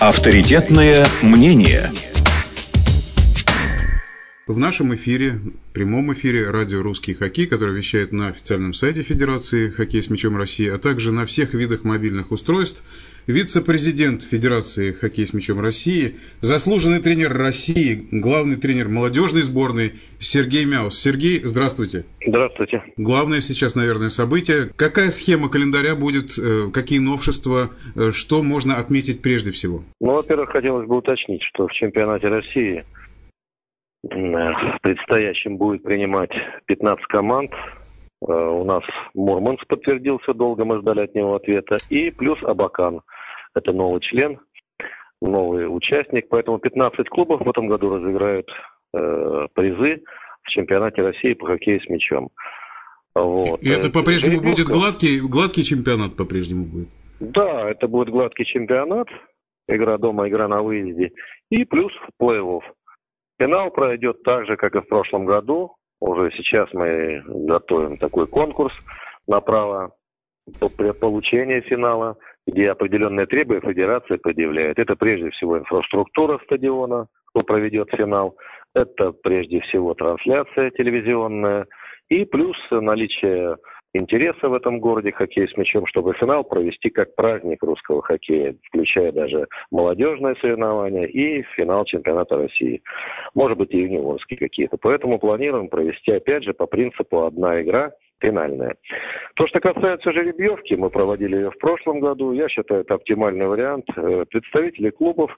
Авторитетное мнение. В нашем эфире, прямом эфире радио «Русский хоккей», который вещает на официальном сайте Федерации «Хоккей с мячом России», а также на всех видах мобильных устройств, вице-президент Федерации «Хоккей с мячом России», заслуженный тренер России, главный тренер молодежной сборной Сергей Мяус. Сергей, здравствуйте. Здравствуйте. Главное сейчас, наверное, событие. Какая схема календаря будет, э, какие новшества, э, что можно отметить прежде всего? Ну, во-первых, хотелось бы уточнить, что в чемпионате России – в предстоящем будет принимать 15 команд. Э, у нас Мурманс подтвердился долго, мы ждали от него ответа. И плюс Абакан. Это новый член, новый участник. Поэтому 15 клубов в этом году разыграют э, призы в чемпионате России по хоккею с мячом. Вот. И это по-прежнему будет гладкий, гладкий чемпионат по-прежнему будет? Да, это будет гладкий чемпионат. Игра дома, игра на выезде. И плюс плей-офф. Финал пройдет так же, как и в прошлом году. Уже сейчас мы готовим такой конкурс на право получения финала, где определенные требования федерация предъявляет. Это прежде всего инфраструктура стадиона, кто проведет финал. Это прежде всего трансляция телевизионная. И плюс наличие интереса в этом городе хоккей с мячом, чтобы финал провести как праздник русского хоккея, включая даже молодежные соревнования и финал чемпионата России. Может быть, и юниорские какие-то. Поэтому планируем провести, опять же, по принципу одна игра финальная. То, что касается жеребьевки, мы проводили ее в прошлом году. Я считаю, это оптимальный вариант. Э, представители клубов,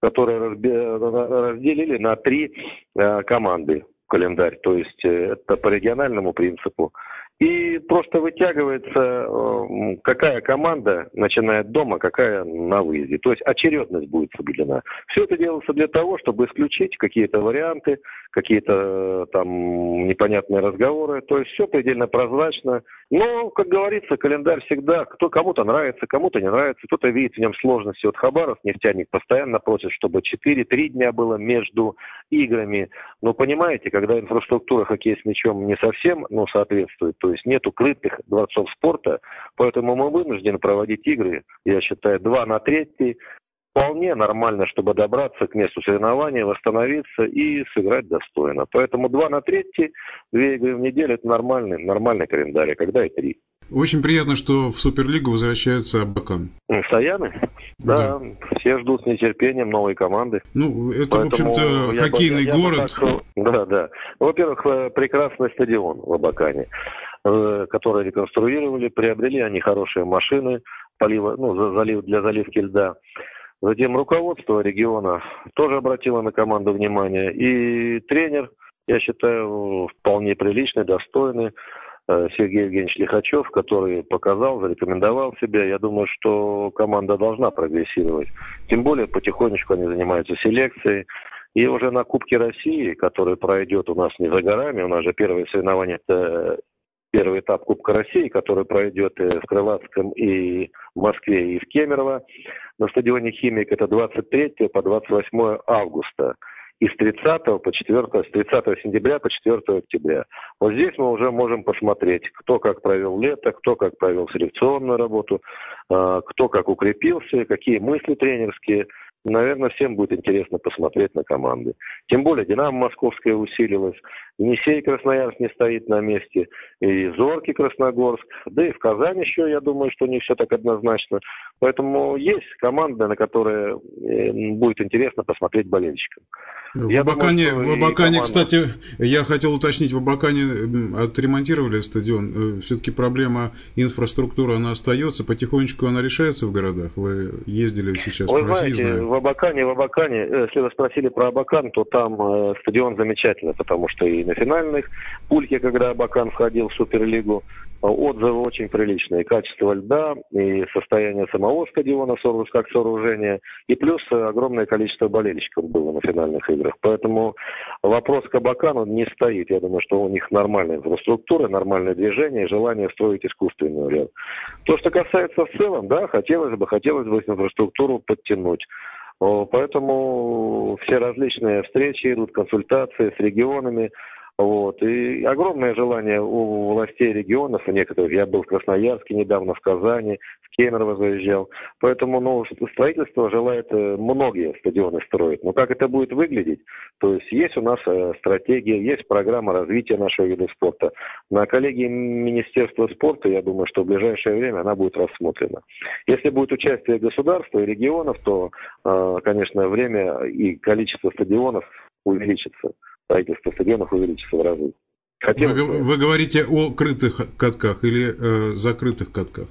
которые разделили на три э, команды календарь. То есть э, это по региональному принципу. И просто вытягивается, э, какая команда начинает дома, какая на выезде. То есть очередность будет соблюдена. Все это делается для того, чтобы исключить какие-то варианты, какие-то э, там непонятные разговоры. То есть все предельно прозрачно. Но, как говорится, календарь всегда, кто кому-то нравится, кому-то не нравится, кто-то видит в нем сложности. Вот Хабаров, нефтяник, постоянно просит, чтобы 4-3 дня было между играми. Но понимаете, когда инфраструктура хоккея с мячом не совсем ну, соответствует, то есть нет укрытых дворцов спорта, поэтому мы вынуждены проводить игры, я считаю, два на третий, вполне нормально, чтобы добраться к месту соревнования, восстановиться и сыграть достойно. Поэтому два на третий, две игры в неделю – это нормальный, нормальный календарь, а когда и три. Очень приятно, что в Суперлигу возвращаются Абакан. Саяны? Да. да. Все ждут с нетерпением новой команды. Ну, это, Поэтому в общем-то, хоккейный бы, город. Так, да, да. Ну, во-первых, э, прекрасный стадион в Абакане, э, который реконструировали, приобрели они хорошие машины, полива, ну, залив, для заливки льда. Затем руководство региона тоже обратило на команду внимание. И тренер, я считаю, вполне приличный, достойный. Э, Сергей Евгеньевич Лихачев, который показал, зарекомендовал себя. Я думаю, что команда должна прогрессировать. Тем более потихонечку они занимаются селекцией. И уже на Кубке России, который пройдет у нас не за горами, у нас же первое соревнование первый этап Кубка России, который пройдет в Крылатском и в Москве, и в Кемерово на стадионе «Химик». Это 23 по 28 августа и с 30 по 4, с 30 сентября по 4 октября. Вот здесь мы уже можем посмотреть, кто как провел лето, кто как провел селекционную работу, а, кто как укрепился, какие мысли тренерские – наверное, всем будет интересно посмотреть на команды. Тем более «Динамо» Московская усилилась, Енисей Красноярск не стоит на месте, и Зоркий Красногорск, да и в Казани еще, я думаю, что не все так однозначно. Поэтому есть команда, на которые будет интересно посмотреть болельщикам. В я Абакане, думаю, в Абакане команда... кстати, я хотел уточнить, в Абакане отремонтировали стадион. Э, Все-таки проблема инфраструктуры, она остается, потихонечку она решается в городах. Вы ездили сейчас Вы по России, знаете, знаю. В Абакане, в Абакане, э, если вы спросили про Абакан, то там э, стадион замечательный, потому что и на финальных пульке, когда Абакан входил в Суперлигу, отзывы очень приличные. Качество льда и состояние самого стадиона как сооружения. И плюс огромное количество болельщиков было на финальных играх. Поэтому вопрос к Абакану не стоит. Я думаю, что у них нормальная инфраструктура, нормальное движение и желание строить искусственный ряд. То, что касается в целом, да, хотелось бы, хотелось бы инфраструктуру подтянуть. Поэтому все различные встречи идут, консультации с регионами. Вот. И огромное желание у властей регионов, у некоторых, я был в Красноярске недавно, в Казани, в Кемерово заезжал. Поэтому ну, строительство желает э, многие стадионы строить. Но как это будет выглядеть? То есть есть у нас э, стратегия, есть программа развития нашего вида спорта. На коллегии Министерства спорта, я думаю, что в ближайшее время она будет рассмотрена. Если будет участие государства и регионов, то, э, конечно, время и количество стадионов увеличится строительство стадионов увеличится в разы. Хотелось вы, вы говорите о крытых катках или э, закрытых катках?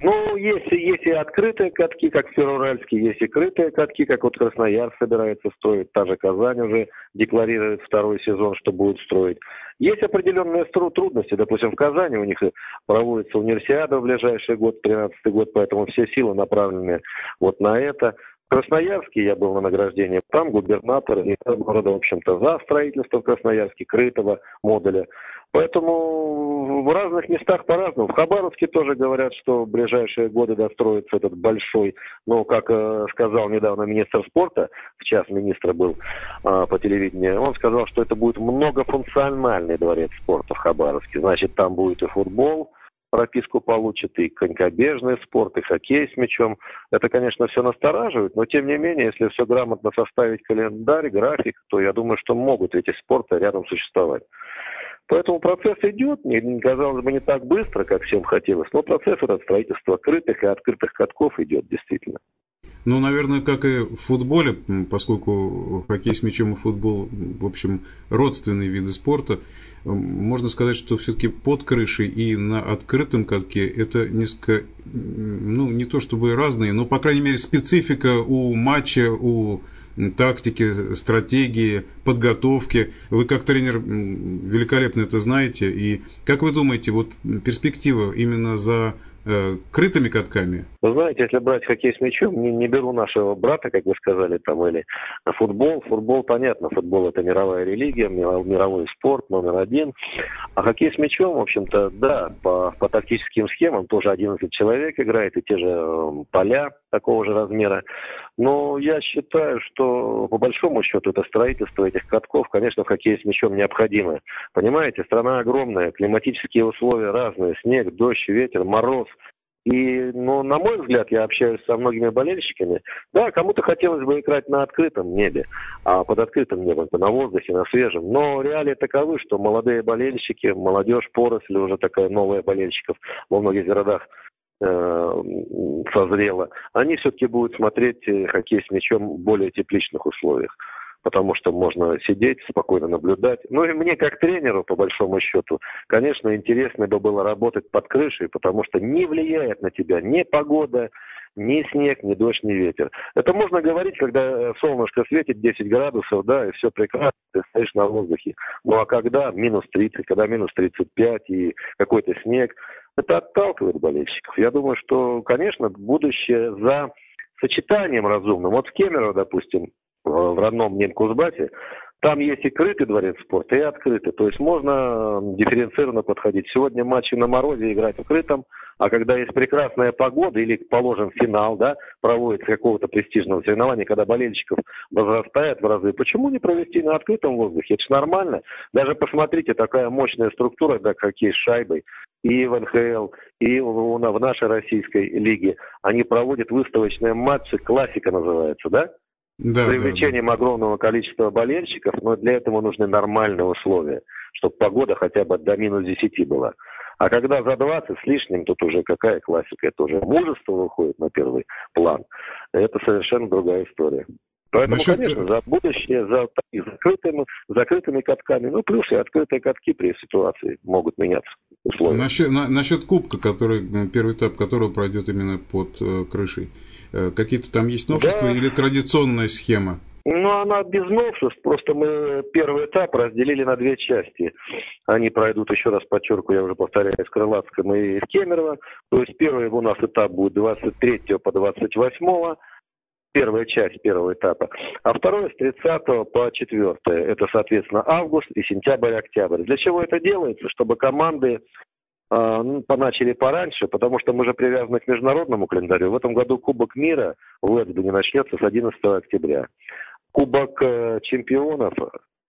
Ну, есть, есть и открытые катки, как в Североуральске, есть и крытые катки, как вот Красноярск собирается строить, та же Казань уже декларирует второй сезон, что будет строить. Есть определенные трудности, допустим, в Казани у них проводится универсиада в ближайший год, 13 год, поэтому все силы направлены вот на это. Красноярске я был на награждении. Там губернатор и города, в общем-то, за строительство в Красноярске, крытого модуля. Поэтому в разных местах по-разному. В Хабаровске тоже говорят, что в ближайшие годы достроится этот большой, ну, как э, сказал недавно министр спорта, в час министра был э, по телевидению, он сказал, что это будет многофункциональный дворец спорта в Хабаровске. Значит, там будет и футбол, прописку получит, и конькобежный спорт, и хоккей с мячом. Это, конечно, все настораживает, но тем не менее, если все грамотно составить календарь, график, то я думаю, что могут эти спорты рядом существовать. Поэтому процесс идет, не, казалось бы, не так быстро, как всем хотелось, но процесс этот строительства открытых и открытых катков идет действительно. Ну, наверное, как и в футболе, поскольку хоккей с мячом и футбол, в общем, родственные виды спорта, можно сказать, что все-таки под крышей и на открытом катке это несколько, ну, не то чтобы разные, но, по крайней мере, специфика у матча, у тактики, стратегии, подготовки. Вы как тренер великолепно это знаете. И как вы думаете, вот перспектива именно за крытыми катками? Вы знаете, если брать хоккей с мячом, не, не беру нашего брата, как вы сказали, там, или футбол. Футбол, понятно, футбол это мировая религия, мировой спорт номер один. А хоккей с мячом, в общем-то, да, по, по тактическим схемам тоже 11 человек играет, и те же э, поля такого же размера. Но я считаю, что по большому счету это строительство этих катков, конечно, в хоккее с мячом необходимо. Понимаете, страна огромная, климатические условия разные, снег, дождь, ветер, мороз. И, ну, на мой взгляд, я общаюсь со многими болельщиками. Да, кому-то хотелось бы играть на открытом небе, а под открытым небом, на воздухе, на свежем. Но реалии таковы, что молодые болельщики, молодежь, поросль уже такая новая болельщиков во многих городах созрела, они все-таки будут смотреть э, хоккей с мячом в более тепличных условиях потому что можно сидеть, спокойно наблюдать. Ну и мне как тренеру, по большому счету, конечно, интересно бы было работать под крышей, потому что не влияет на тебя ни погода, ни снег, ни дождь, ни ветер. Это можно говорить, когда э, солнышко светит 10 градусов, да, и все прекрасно, ты стоишь на воздухе. Ну а когда минус 30, когда минус 35 и какой-то снег, это отталкивает болельщиков. Я думаю, что, конечно, будущее за сочетанием разумным. Вот в Кемерово, допустим, в родном мне Кузбассе, там есть и крытый дворец спорта, и открытый. То есть можно дифференцированно подходить. Сегодня матчи на морозе играть в крытом, а когда есть прекрасная погода или, положен, финал, да, проводится какого-то престижного соревнования, когда болельщиков возрастает в разы, почему не провести на открытом воздухе? Это же нормально. Даже посмотрите, такая мощная структура, да, хоккей с шайбой, и в НХЛ, и в, нашей российской лиге. Они проводят выставочные матчи, классика называется, да? да, привлечением да, да. огромного количества болельщиков, но для этого нужны нормальные условия, чтобы погода хотя бы до минус 10 была. А когда за 20 с лишним, тут уже какая классика, это уже мужество выходит на первый план. Это совершенно другая история. Поэтому, Насчет... конечно, за будущее, за закрытыми, закрытыми катками, ну, плюс и открытые катки при ситуации могут меняться условия. Насчет, на, насчет кубка, который, первый этап которого пройдет именно под э, крышей, э, какие-то там есть новшества да. или традиционная схема? Ну, она без новшеств, просто мы первый этап разделили на две части. Они пройдут, еще раз подчеркиваю, я уже повторяю, с Крылатском и в Кемерово. То есть первый у нас этап будет 23 по 28 первая часть первого этапа, а второй с 30 по 4. Это, соответственно, август и сентябрь-октябрь. Для чего это делается? Чтобы команды э, ну, поначали пораньше, потому что мы же привязаны к международному календарю. В этом году Кубок мира в Эцбе не начнется с 11 октября. Кубок э, чемпионов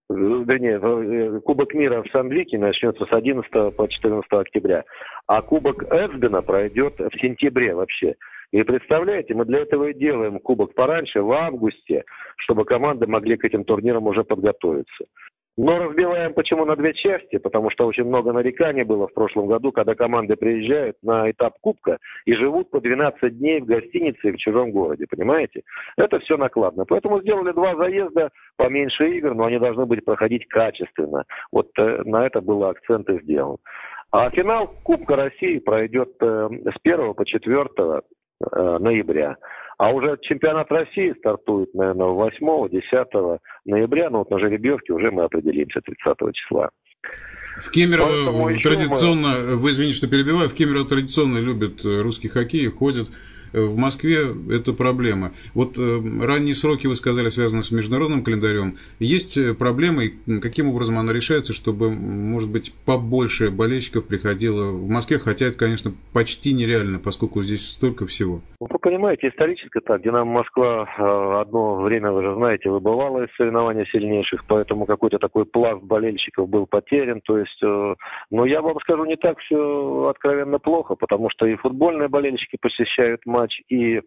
вернее, Кубок мира в Сандвике начнется с 11 по 14 октября, а Кубок Эсбена пройдет в сентябре вообще. И представляете, мы для этого и делаем кубок пораньше, в августе, чтобы команды могли к этим турнирам уже подготовиться. Но разбиваем почему на две части, потому что очень много нареканий было в прошлом году, когда команды приезжают на этап Кубка и живут по 12 дней в гостинице в чужом городе, понимаете? Это все накладно. Поэтому сделали два заезда, поменьше игр, но они должны быть проходить качественно. Вот э, на это было акцент и сделан. А финал Кубка России пройдет э, с 1 по 4 э, ноября. А уже чемпионат России стартует, наверное, 8-10 ноября, но вот на жеребьевке уже мы определимся 30 числа. В Кемерово традиционно, мы... вы извините, что перебиваю, в Кемерово традиционно любят русский хоккей, ходят в Москве это проблема. Вот э, ранние сроки, вы сказали, связаны с международным календарем. Есть э, проблемы, каким образом она решается, чтобы, может быть, побольше болельщиков приходило в Москве, хотя это, конечно, почти нереально, поскольку здесь столько всего. Ну, вы понимаете, исторически так. Динамо Москва э, одно время, вы же знаете, выбывала из соревнований сильнейших, поэтому какой-то такой пласт болельщиков был потерян. То есть, но я вам скажу, не так все откровенно плохо, потому что и футбольные болельщики посещают матчи, матч, и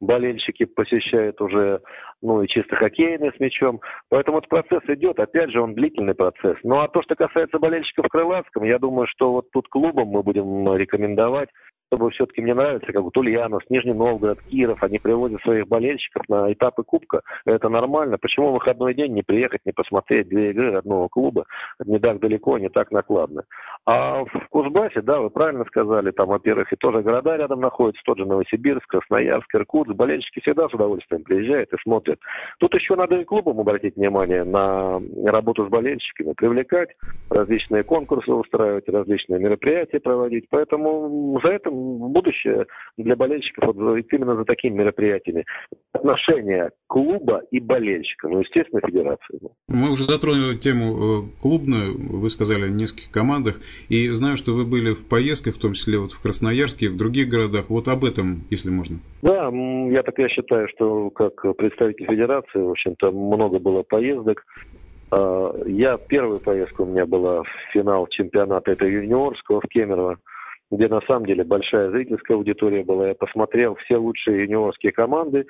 болельщики посещают уже, ну, и чисто хоккейный с мячом. Поэтому этот процесс идет, опять же, он длительный процесс. Ну, а то, что касается болельщиков в Крылатском, я думаю, что вот тут клубам мы будем рекомендовать чтобы все-таки мне нравится, как вот Ульяновск, Нижний Новгород, Киров, они привозят своих болельщиков на этапы Кубка. Это нормально. Почему в выходной день не приехать, не посмотреть две игры одного клуба? Не так далеко, не так накладно. А в Кузбассе, да, вы правильно сказали, там, во-первых, и тоже города рядом находятся, тот же Новосибирск, Красноярск, Иркутск. Болельщики всегда с удовольствием приезжают и смотрят. Тут еще надо и клубам обратить внимание на работу с болельщиками, привлекать, различные конкурсы устраивать, различные мероприятия проводить. Поэтому за это будущее для болельщиков вот именно за такими мероприятиями. Отношения клуба и болельщика, ну, естественно, федерации. Мы уже затронули тему э, клубную, вы сказали о нескольких командах, и знаю, что вы были в поездках, в том числе вот в Красноярске, в других городах. Вот об этом, если можно. Да, я так я считаю, что как представитель федерации, в общем-то, много было поездок. А, я первая поездка у меня была в финал чемпионата, это юниорского в Кемерово где на самом деле большая зрительская аудитория была. Я посмотрел все лучшие юниорские команды.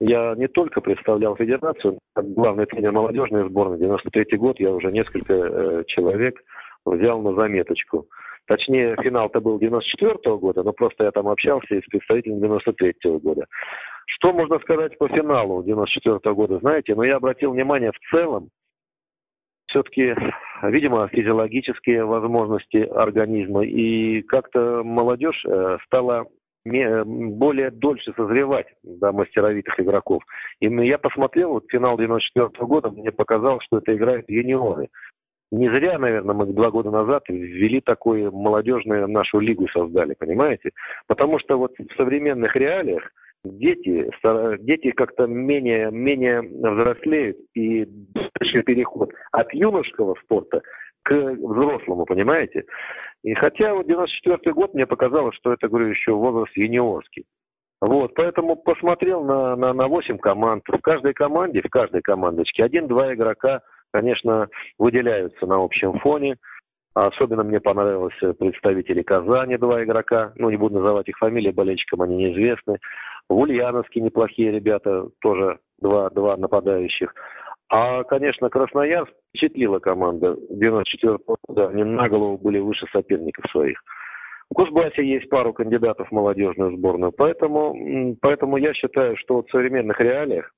Я не только представлял федерацию, как главный тренер молодежной сборной, 93 год, я уже несколько э, человек взял на заметочку. Точнее, финал-то был 94 -го года, но просто я там общался и с представителем 93 -го года. Что можно сказать по финалу 94 -го года? Знаете, но ну, я обратил внимание в целом, все-таки, видимо, физиологические возможности организма. И как-то молодежь э, стала более дольше созревать до мастеровитых игроков. И я посмотрел вот финал 94 -го года, мне показалось, что это играют юниоры. Не зря, наверное, мы два года назад ввели такую молодежную нашу лигу создали, понимаете? Потому что вот в современных реалиях дети, дети как-то менее, менее взрослеют и дальше переход от юношеского спорта к взрослому, понимаете? И хотя вот 94 год мне показалось, что это, говорю, еще возраст юниорский. Вот, поэтому посмотрел на, на, на 8 команд. В каждой команде, в каждой командочке один-два игрока, конечно, выделяются на общем фоне. Особенно мне понравились представители Казани, два игрока. Ну, не буду называть их фамилии, болельщикам они неизвестны. В Ульяновске неплохие ребята, тоже два, два нападающих. А, конечно, Красноярск впечатлила команда 94 года. Они на голову были выше соперников своих. В Кузбассе есть пару кандидатов в молодежную сборную. Поэтому, поэтому я считаю, что в современных реалиях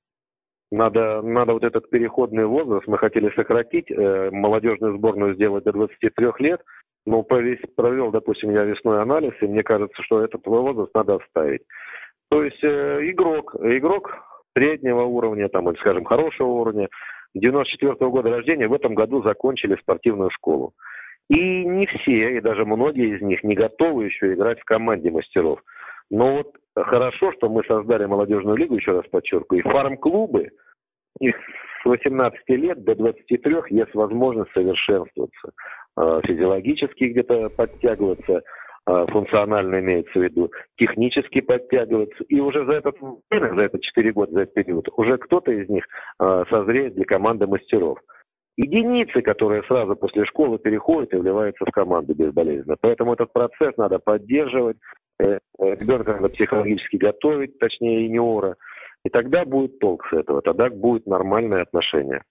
надо, надо вот этот переходный возраст, мы хотели сократить, э, молодежную сборную сделать до 23 лет, но провел, допустим, я весной анализ, и мне кажется, что этот возраст надо оставить. То есть э, игрок, игрок среднего уровня, там, или, скажем, хорошего уровня, 94 -го года рождения в этом году закончили спортивную школу. И не все, и даже многие из них не готовы еще играть в команде мастеров. Но вот хорошо, что мы создали молодежную лигу, еще раз подчеркиваю, и фарм-клубы, их с 18 лет до 23 есть возможность совершенствоваться, э, физиологически где-то подтягиваться, а, функционально имеется в виду, технически подтягиваться. И уже за этот за этот 4 года, за этот период, уже кто-то из них а, созреет для команды мастеров. единицы, которые сразу после школы переходят и вливаются в команду безболезненно. Поэтому этот процесс надо поддерживать, ребенка надо психологически готовить, точнее юниора, и тогда будет толк с этого, тогда будет нормальное отношение.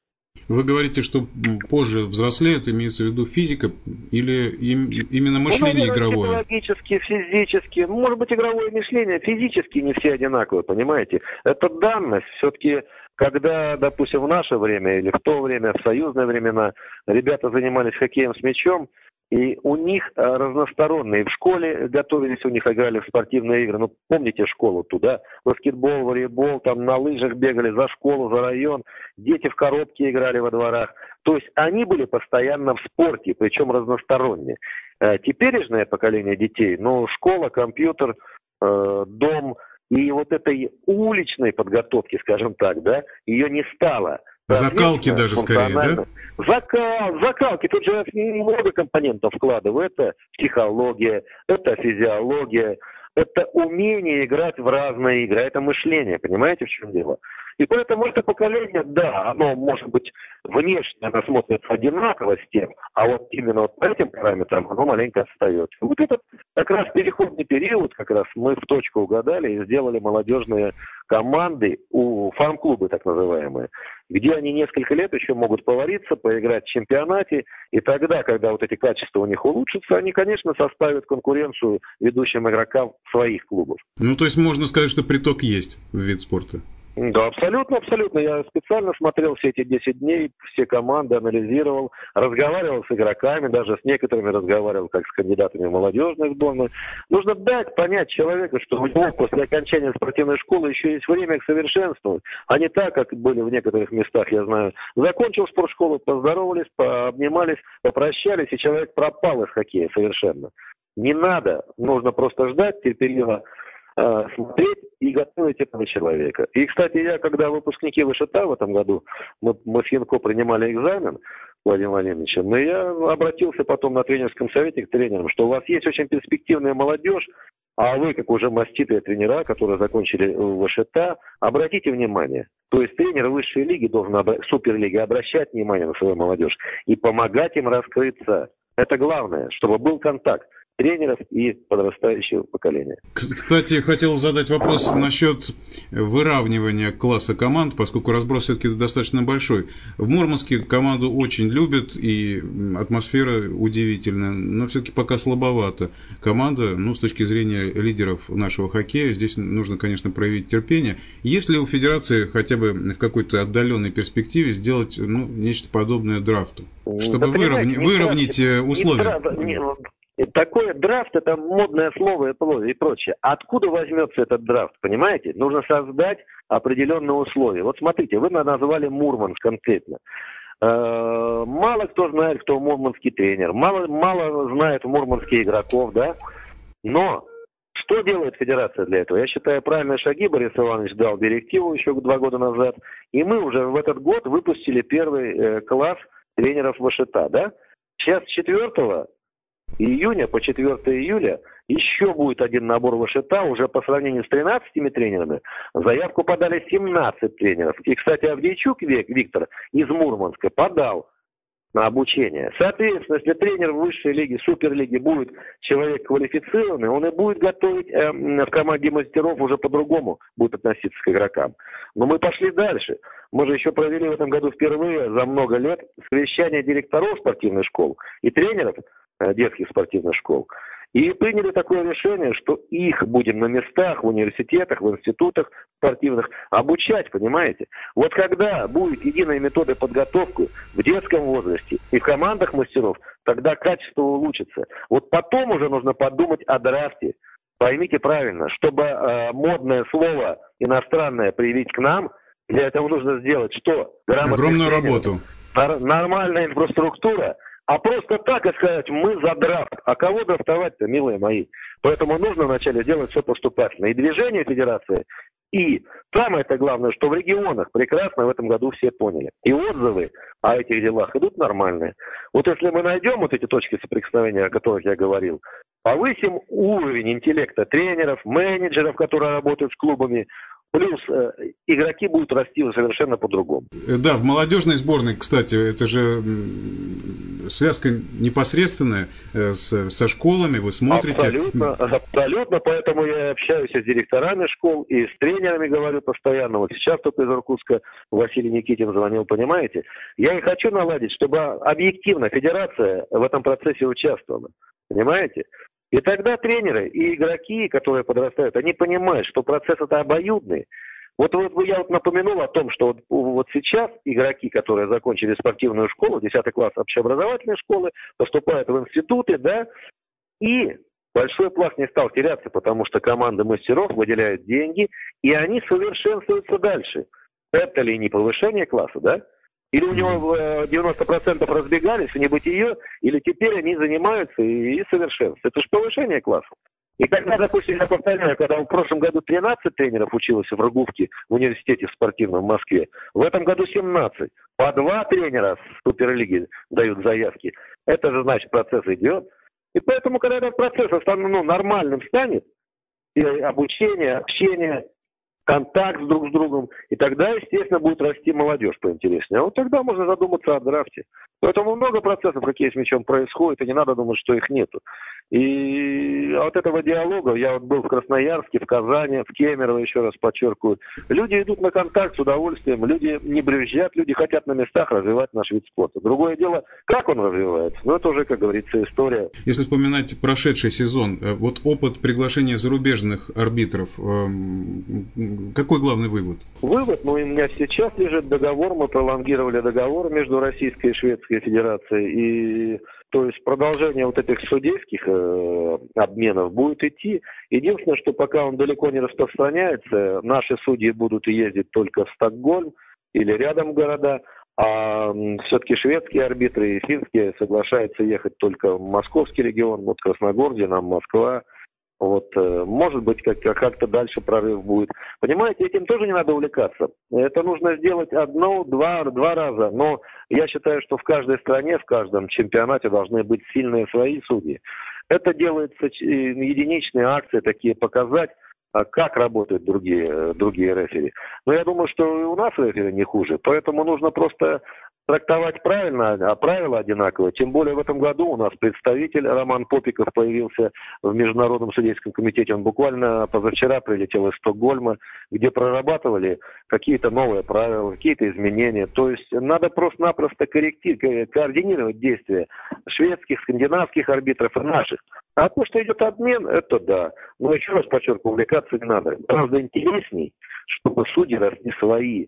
Вы говорите, что позже взрослеют, имеется в виду физика или им, именно мышление ну, наверное, игровое? Психологически, физически. Может быть, игровое мышление, физически не все одинаковые, понимаете? Это данность. Все-таки когда, допустим, в наше время или в то время, в союзные времена, ребята занимались хоккеем с мячом, и у них э, разносторонние. В школе готовились, у них играли в спортивные игры. Ну, помните школу туда? Баскетбол, волейбол, там на лыжах бегали за школу, за район. Дети в коробке играли во дворах. То есть они были постоянно в спорте, причем разносторонне. Э, теперешнее поколение детей, ну, школа, компьютер, э, дом, и вот этой уличной подготовки, скажем так, да, ее не стало. Закалки даже скорее, да? Закал, закалки. Тут же много компонентов вкладываю. Это психология, это физиология, это умение играть в разные игры, это мышление, понимаете, в чем дело? И поэтому это поколение, да, оно может быть внешне, оно смотрится одинаково с тем, а вот именно вот по этим параметрам оно маленько остается. Вот этот как раз переходный период, как раз мы в точку угадали и сделали молодежные команды, у фан-клубы так называемые, где они несколько лет еще могут повариться, поиграть в чемпионате, и тогда, когда вот эти качества у них улучшатся, они, конечно, составят конкуренцию ведущим игрокам своих клубов. Ну, то есть можно сказать, что приток есть в вид спорта? Да, абсолютно, абсолютно. Я специально смотрел все эти 10 дней, все команды анализировал, разговаривал с игроками, даже с некоторыми разговаривал, как с кандидатами в молодежную сборную. Нужно дать понять человеку, что у него после окончания спортивной школы еще есть время к совершенству, а не так, как были в некоторых местах, я знаю. Закончил спортшколу, поздоровались, пообнимались, попрощались, и человек пропал из хоккея совершенно. Не надо, нужно просто ждать терпеливо смотреть и готовить этого человека. И, кстати, я, когда выпускники ВШТА в этом году, мы, мы с Янко принимали экзамен, Владимир Владимировичем, но я обратился потом на тренерском совете к тренерам, что у вас есть очень перспективная молодежь, а вы, как уже маститые тренера, которые закончили ВШТА, обратите внимание. То есть тренер высшей лиги должен, суперлиги, обращать внимание на свою молодежь и помогать им раскрыться. Это главное, чтобы был контакт тренеров и подрастающего поколения. Кстати, хотел задать вопрос насчет выравнивания класса команд, поскольку разброс все-таки достаточно большой. В Мурманске команду очень любят, и атмосфера удивительная, но все-таки пока слабовато. Команда, ну, с точки зрения лидеров нашего хоккея, здесь нужно, конечно, проявить терпение. Есть ли у Федерации хотя бы в какой-то отдаленной перспективе сделать ну, нечто подобное драфту, чтобы да, выровнять, выровнять э, условия? Не, Такое драфт это модное слово и прочее. Откуда возьмется этот драфт, понимаете? Нужно создать определенные условия. Вот смотрите, вы назвали Мурманск конкретно. Мало кто знает, кто мурманский тренер, мало, мало знает мурманских игроков, да? Но что делает федерация для этого? Я считаю, правильные шаги Борис Иванович дал директиву еще два года назад, и мы уже в этот год выпустили первый э, класс тренеров ВШТ, да? Сейчас четвертого июня по 4 июля еще будет один набор вышита, уже по сравнению с 13 тренерами, заявку подали 17 тренеров. И, кстати, Авдейчук Виктор из Мурманска подал на обучение. Соответственно, если тренер высшей лиге, суперлиге будет человек квалифицированный, он и будет готовить э, в команде мастеров уже по-другому, будет относиться к игрокам. Но мы пошли дальше. Мы же еще провели в этом году впервые за много лет совещание директоров спортивных школ и тренеров детских спортивных школ. И приняли такое решение, что их будем на местах, в университетах, в институтах спортивных обучать, понимаете? Вот когда будет единая метода подготовки в детском возрасте и в командах мастеров, тогда качество улучшится. Вот потом уже нужно подумать о драфте. Поймите правильно, чтобы э, модное слово иностранное привить к нам, для этого нужно сделать что? Огромную работу. Нормальная инфраструктура – а просто так и сказать, мы за драфт. А кого драфтовать-то, милые мои? Поэтому нужно вначале делать все поступательно. И движение федерации, и самое-то главное, что в регионах прекрасно в этом году все поняли. И отзывы о этих делах идут нормальные. Вот если мы найдем вот эти точки соприкосновения, о которых я говорил, повысим уровень интеллекта тренеров, менеджеров, которые работают с клубами, Плюс э, игроки будут расти совершенно по-другому. Э, да, в молодежной сборной, кстати, это же связка непосредственная э, с, со школами, вы смотрите. Абсолютно, абсолютно, поэтому я общаюсь с директорами школ и с тренерами говорю постоянно. Вот сейчас только из Иркутска Василий Никитин звонил, понимаете? Я и хочу наладить, чтобы объективно федерация в этом процессе участвовала. Понимаете? И тогда тренеры и игроки, которые подрастают, они понимают, что процесс это обоюдный. Вот, вот я вот напомянул о том, что вот, вот сейчас игроки, которые закончили спортивную школу, 10 класс общеобразовательной школы, поступают в институты, да, и большой пласт не стал теряться, потому что команды мастеров выделяют деньги, и они совершенствуются дальше. Это ли не повышение класса, да? Или у него 90% э, разбегались в небытие, или теперь они занимаются и, и совершенствуются. Это же повышение класса. И когда, допустим, я повторяю, когда в прошлом году 13 тренеров училось в Рогувке в университете спортивном в Москве, в этом году 17. По два тренера с Суперлиги дают заявки. Это же значит, процесс идет. И поэтому, когда этот процесс ну, нормальным станет, и обучение, общение, контакт друг с другом, и тогда, естественно, будет расти молодежь поинтереснее. А вот тогда можно задуматься о драфте. Поэтому много процессов, какие с мячом происходят, и не надо думать, что их нету. И от этого диалога, я вот был в Красноярске, в Казани, в Кемерово, еще раз подчеркиваю, люди идут на контакт с удовольствием, люди не брюзжат, люди хотят на местах развивать наш вид спорта. Другое дело, как он развивается, ну это уже, как говорится, история. Если вспоминать прошедший сезон, э, вот опыт приглашения зарубежных арбитров, эм, какой главный вывод? Вывод, ну у меня сейчас лежит договор, мы пролонгировали договор между Российской и Шведской Федерацией, и то есть продолжение вот этих судейских э, обменов будет идти. Единственное, что пока он далеко не распространяется, наши судьи будут ездить только в Стокгольм или рядом города, а все-таки шведские арбитры и финские соглашаются ехать только в московский регион, вот Красногордия, нам Москва, вот, э, может быть, как- как-то дальше прорыв будет. Понимаете, этим тоже не надо увлекаться. Это нужно сделать одно, два, два раза. Но я считаю, что в каждой стране, в каждом чемпионате должны быть сильные свои судьи. Это делается единичные акции, такие показать, а как работают другие, другие рефери. Но я думаю, что и у нас рефери не хуже. Поэтому нужно просто трактовать правильно, а правила одинаковые. Тем более в этом году у нас представитель Роман Попиков появился в Международном судейском комитете. Он буквально позавчера прилетел из Стокгольма, где прорабатывали какие-то новые правила, какие-то изменения. То есть надо просто-напросто координировать действия шведских, скандинавских арбитров и наших. А то, что идет обмен, это да. Но еще раз подчеркиваю, увлекаться не надо. Гораздо интересней, чтобы судьи росли свои,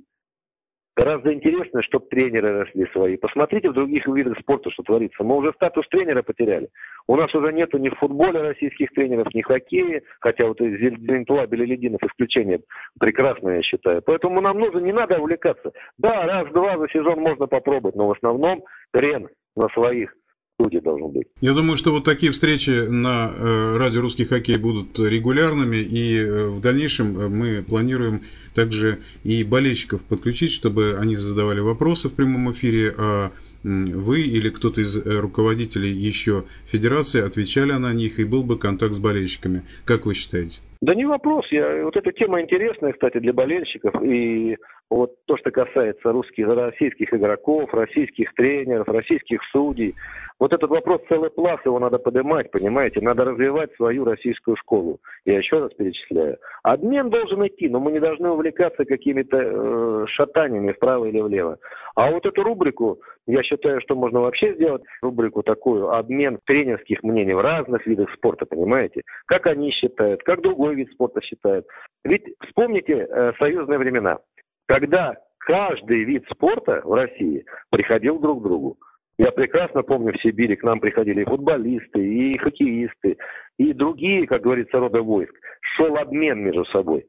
Гораздо интереснее, чтобы тренеры росли свои. Посмотрите в других видах спорта, что творится. Мы уже статус тренера потеряли. У нас уже нету ни в футболе российских тренеров, ни в хоккее, хотя вот Зельдинтуа, Белелединов исключение прекрасное, я считаю. Поэтому нам нужно, не надо увлекаться. Да, раз-два за сезон можно попробовать, но в основном трен на своих студии должен быть. Я думаю, что вот такие встречи на э, радио «Русский хоккей» будут регулярными, и э, в дальнейшем э, мы планируем также и болельщиков подключить, чтобы они задавали вопросы в прямом эфире, а вы или кто-то из руководителей еще федерации отвечали на них, и был бы контакт с болельщиками. Как вы считаете? Да не вопрос. Я, вот эта тема интересная, кстати, для болельщиков. И вот то, что касается русских, российских игроков, российских тренеров, российских судей, вот этот вопрос целый пласт, его надо поднимать, понимаете? Надо развивать свою российскую школу. Я еще раз перечисляю. Обмен должен идти, но мы не должны увлекаться какими-то э, шатаниями вправо или влево. А вот эту рубрику, я считаю, что можно вообще сделать рубрику такую, обмен тренерских мнений в разных видах спорта, понимаете? Как они считают, как другой вид спорта считает. Ведь вспомните э, союзные времена, когда каждый вид спорта в России приходил друг к другу. Я прекрасно помню, в Сибири к нам приходили и футболисты, и хоккеисты, и другие, как говорится, рода войск. Шел обмен между собой.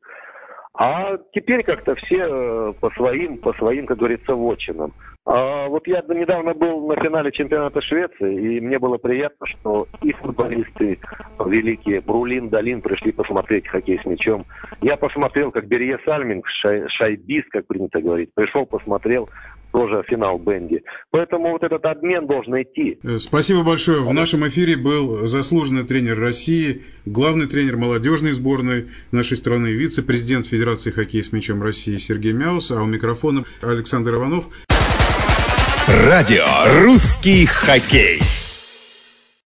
А теперь как-то все э, по своим, по своим, как говорится, вотчинам. А вот я недавно был на финале чемпионата Швеции, и мне было приятно, что и футболисты великие, Брулин, Долин, пришли посмотреть хоккей с мячом. Я посмотрел, как Берье Сальминг, шай, шайбист, как принято говорить, пришел, посмотрел, тоже финал Бенди. Поэтому вот этот обмен должен идти. Э, спасибо большое. В нашем эфире был заслуженный тренер России, главный тренер молодежной сборной нашей страны, вице-президент Федерации хоккея с мячом России Сергей Мяус, а у микрофона Александр Иванов. Радио «Русский хоккей».